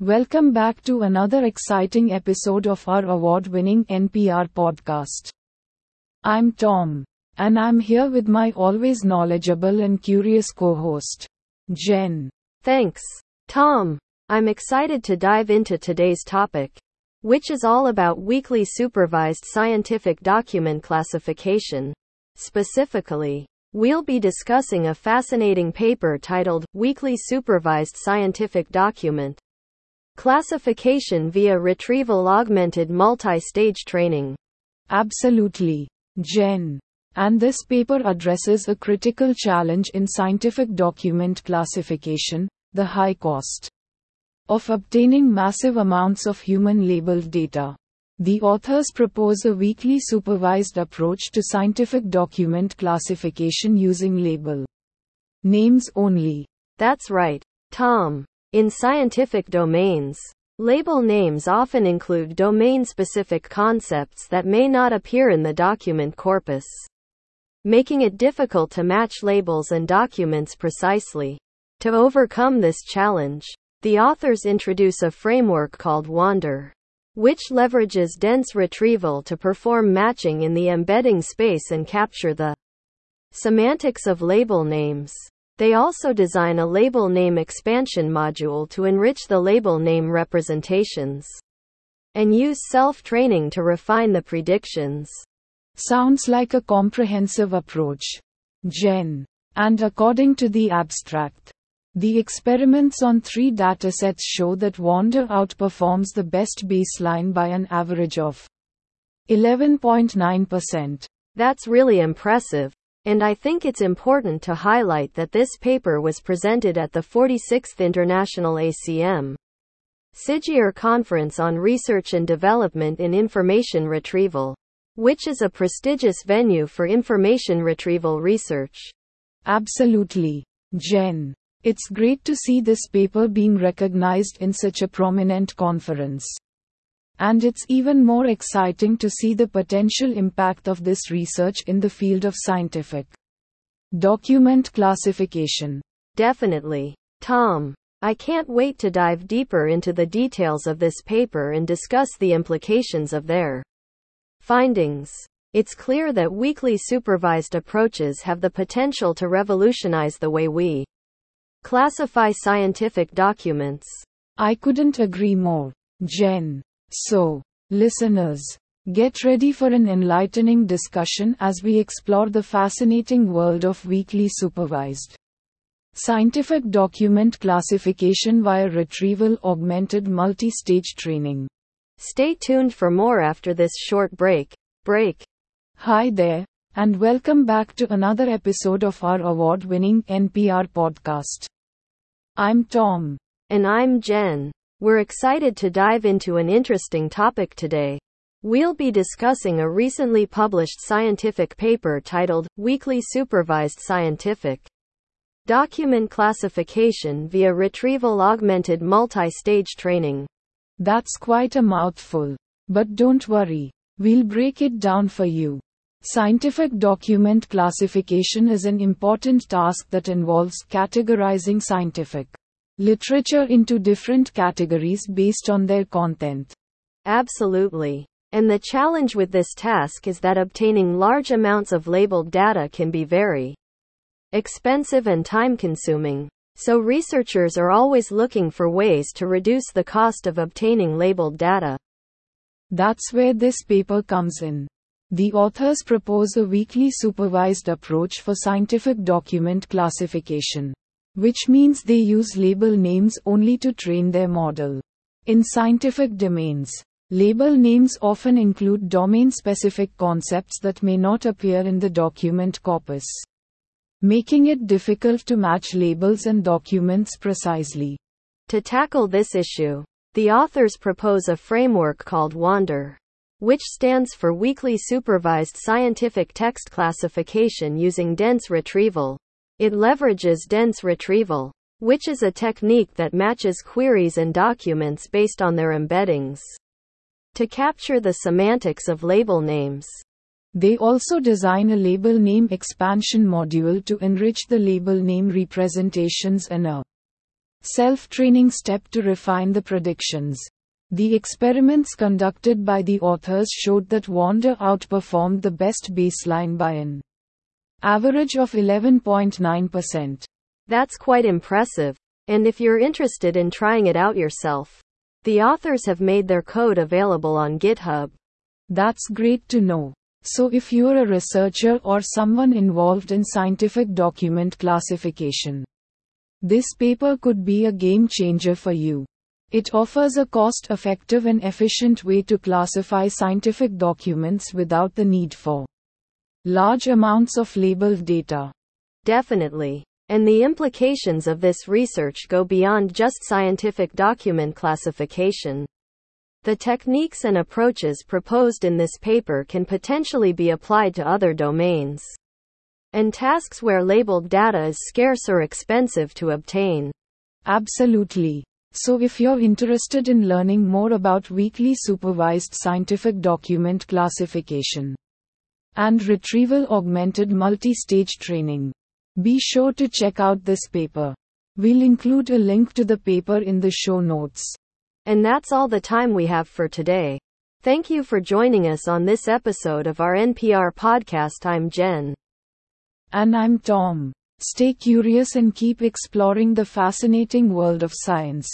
Welcome back to another exciting episode of our award winning NPR podcast. I'm Tom, and I'm here with my always knowledgeable and curious co host, Jen. Thanks, Tom. I'm excited to dive into today's topic, which is all about weakly supervised scientific document classification. Specifically, we'll be discussing a fascinating paper titled Weakly Supervised Scientific Document Classification via Retrieval Augmented Multi Stage Training. Absolutely, Jen. And this paper addresses a critical challenge in scientific document classification the high cost of obtaining massive amounts of human labeled data. The authors propose a weakly supervised approach to scientific document classification using label names only. That's right, Tom. In scientific domains, label names often include domain specific concepts that may not appear in the document corpus, making it difficult to match labels and documents precisely. To overcome this challenge, the authors introduce a framework called WANDER, which leverages dense retrieval to perform matching in the embedding space and capture the semantics of label names. They also design a label name expansion module to enrich the label name representations and use self training to refine the predictions. Sounds like a comprehensive approach. Jen. And according to the abstract, the experiments on three datasets show that Wander outperforms the best baseline by an average of 11.9%. That's really impressive. And I think it's important to highlight that this paper was presented at the 46th International ACM SIGIR Conference on Research and Development in Information Retrieval, which is a prestigious venue for information retrieval research. Absolutely, Jen. It's great to see this paper being recognized in such a prominent conference. And it's even more exciting to see the potential impact of this research in the field of scientific document classification. Definitely. Tom. I can't wait to dive deeper into the details of this paper and discuss the implications of their findings. It's clear that weakly supervised approaches have the potential to revolutionize the way we classify scientific documents. I couldn't agree more, Jen. So, listeners, get ready for an enlightening discussion as we explore the fascinating world of weakly supervised scientific document classification via retrieval augmented multi stage training. Stay tuned for more after this short break. Break. Hi there, and welcome back to another episode of our award winning NPR podcast. I'm Tom. And I'm Jen. We're excited to dive into an interesting topic today. We'll be discussing a recently published scientific paper titled Weakly Supervised Scientific Document Classification via Retrieval Augmented Multi Stage Training. That's quite a mouthful. But don't worry, we'll break it down for you. Scientific document classification is an important task that involves categorizing scientific literature into different categories based on their content. Absolutely. And the challenge with this task is that obtaining large amounts of labeled data can be very expensive and time consuming. So researchers are always looking for ways to reduce the cost of obtaining labeled data. That's where this paper comes in. The authors propose a weakly supervised approach for scientific document classification which means they use label names only to train their model. In scientific domains, label names often include domain specific concepts that may not appear in the document corpus, making it difficult to match labels and documents precisely. To tackle this issue, the authors propose a framework called WANDER, which stands for Weakly Supervised Scientific Text Classification using Dense Retrieval. It leverages dense retrieval, which is a technique that matches queries and documents based on their embeddings to capture the semantics of label names. They also design a label name expansion module to enrich the label name representations in a self training step to refine the predictions. The experiments conducted by the authors showed that Wander outperformed the best baseline by an average of 11.9%. That's quite impressive. And if you're interested in trying it out yourself, the authors have made their code available on GitHub. That's great to know. So, if you're a researcher or someone involved in scientific document classification, this paper could be a game changer for you. It offers a cost effective and efficient way to classify scientific documents without the need for large amounts of labeled data. Definitely. And the implications of this research go beyond just scientific document classification. The techniques and approaches proposed in this paper can potentially be applied to other domains and tasks where labeled data is scarce or expensive to obtain. Absolutely. So, if you're interested in learning more about weakly supervised scientific document classification and retrieval augmented multi stage training, be sure to check out this paper. We'll include a link to the paper in the show notes. And that's all the time we have for today. Thank you for joining us on this episode of our NPR podcast. I'm Jen. And I'm Tom. Stay curious and keep exploring the fascinating world of science.